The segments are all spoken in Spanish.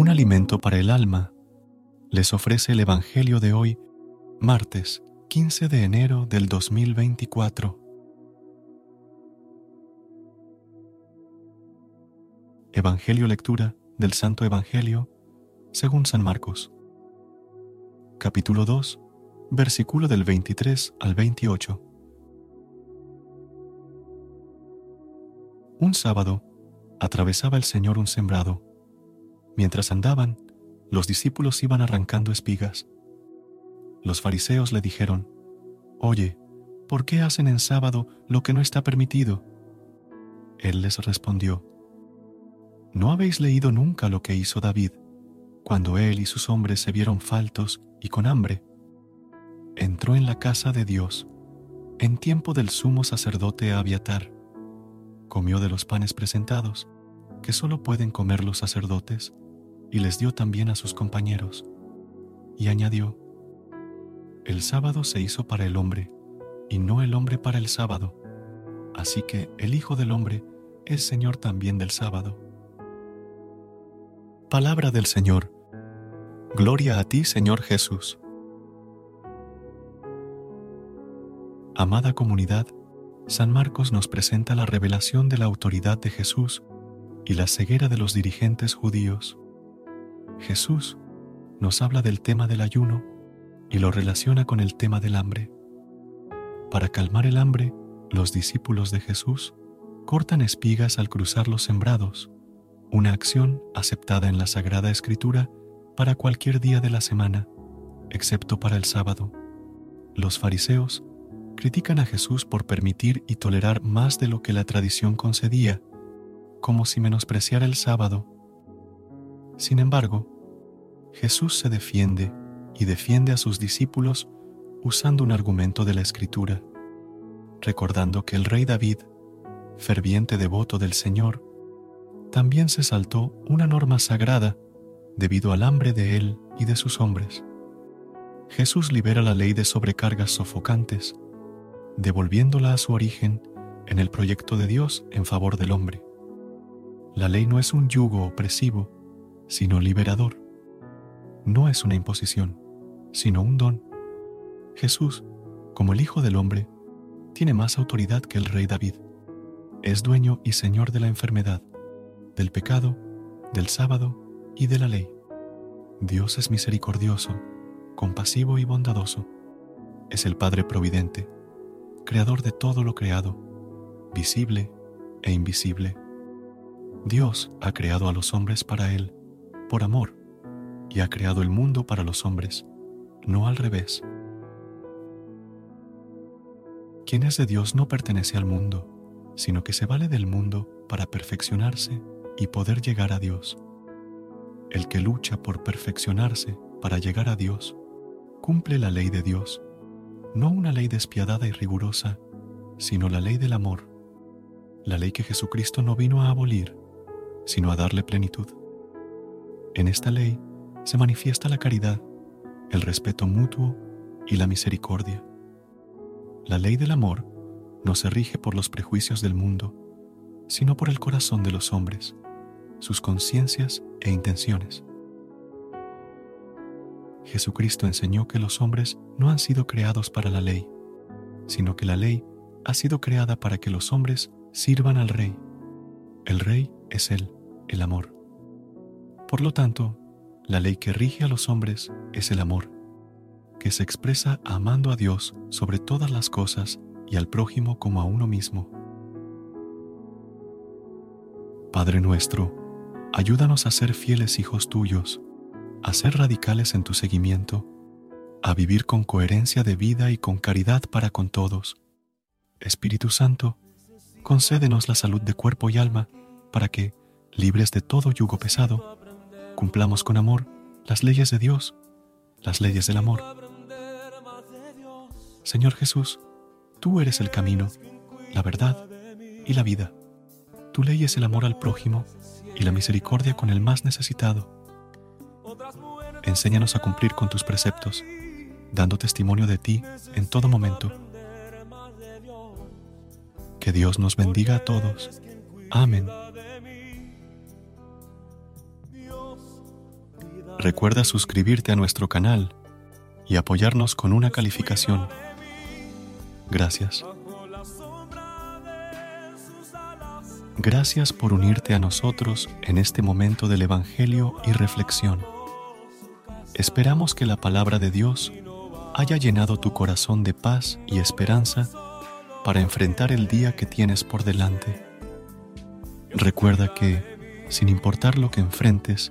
Un alimento para el alma les ofrece el Evangelio de hoy, martes 15 de enero del 2024. Evangelio lectura del Santo Evangelio según San Marcos. Capítulo 2, versículo del 23 al 28. Un sábado atravesaba el Señor un sembrado. Mientras andaban, los discípulos iban arrancando espigas. Los fariseos le dijeron, Oye, ¿por qué hacen en sábado lo que no está permitido? Él les respondió, ¿No habéis leído nunca lo que hizo David, cuando él y sus hombres se vieron faltos y con hambre? Entró en la casa de Dios, en tiempo del sumo sacerdote Abiatar comió de los panes presentados, que solo pueden comer los sacerdotes, y les dio también a sus compañeros. Y añadió, El sábado se hizo para el hombre, y no el hombre para el sábado, así que el Hijo del Hombre es Señor también del sábado. Palabra del Señor. Gloria a ti, Señor Jesús. Amada comunidad, San Marcos nos presenta la revelación de la autoridad de Jesús y la ceguera de los dirigentes judíos. Jesús nos habla del tema del ayuno y lo relaciona con el tema del hambre. Para calmar el hambre, los discípulos de Jesús cortan espigas al cruzar los sembrados, una acción aceptada en la Sagrada Escritura para cualquier día de la semana, excepto para el sábado. Los fariseos critican a Jesús por permitir y tolerar más de lo que la tradición concedía, como si menospreciara el sábado. Sin embargo, Jesús se defiende y defiende a sus discípulos usando un argumento de la Escritura, recordando que el rey David, ferviente devoto del Señor, también se saltó una norma sagrada debido al hambre de él y de sus hombres. Jesús libera la ley de sobrecargas sofocantes devolviéndola a su origen en el proyecto de Dios en favor del hombre. La ley no es un yugo opresivo, sino liberador. No es una imposición, sino un don. Jesús, como el Hijo del Hombre, tiene más autoridad que el rey David. Es dueño y señor de la enfermedad, del pecado, del sábado y de la ley. Dios es misericordioso, compasivo y bondadoso. Es el Padre Providente creador de todo lo creado, visible e invisible. Dios ha creado a los hombres para Él, por amor, y ha creado el mundo para los hombres, no al revés. Quien es de Dios no pertenece al mundo, sino que se vale del mundo para perfeccionarse y poder llegar a Dios. El que lucha por perfeccionarse para llegar a Dios, cumple la ley de Dios no una ley despiadada y rigurosa, sino la ley del amor, la ley que Jesucristo no vino a abolir, sino a darle plenitud. En esta ley se manifiesta la caridad, el respeto mutuo y la misericordia. La ley del amor no se rige por los prejuicios del mundo, sino por el corazón de los hombres, sus conciencias e intenciones. Jesucristo enseñó que los hombres no han sido creados para la ley, sino que la ley ha sido creada para que los hombres sirvan al Rey. El Rey es Él, el amor. Por lo tanto, la ley que rige a los hombres es el amor, que se expresa amando a Dios sobre todas las cosas y al prójimo como a uno mismo. Padre nuestro, ayúdanos a ser fieles hijos tuyos a ser radicales en tu seguimiento, a vivir con coherencia de vida y con caridad para con todos. Espíritu Santo, concédenos la salud de cuerpo y alma, para que, libres de todo yugo pesado, cumplamos con amor las leyes de Dios, las leyes del amor. Señor Jesús, tú eres el camino, la verdad y la vida. Tu ley es el amor al prójimo y la misericordia con el más necesitado. Enséñanos a cumplir con tus preceptos, dando testimonio de ti en todo momento. Que Dios nos bendiga a todos. Amén. Recuerda suscribirte a nuestro canal y apoyarnos con una calificación. Gracias. Gracias por unirte a nosotros en este momento del Evangelio y reflexión. Esperamos que la palabra de Dios haya llenado tu corazón de paz y esperanza para enfrentar el día que tienes por delante. Recuerda que, sin importar lo que enfrentes,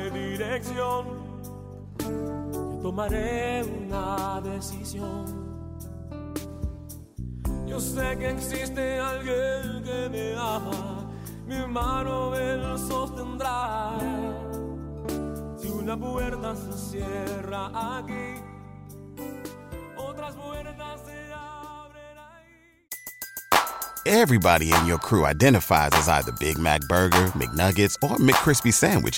Tomaré una decisión. Yo sé que existe alguien que me ama, mi hermano él sostendrá. Si una puerta se cierra aquí, otras puertas se abren ahí. Everybody in your crew identifies as either Big Mac Burger, McNuggets, or McCrispy Sandwich,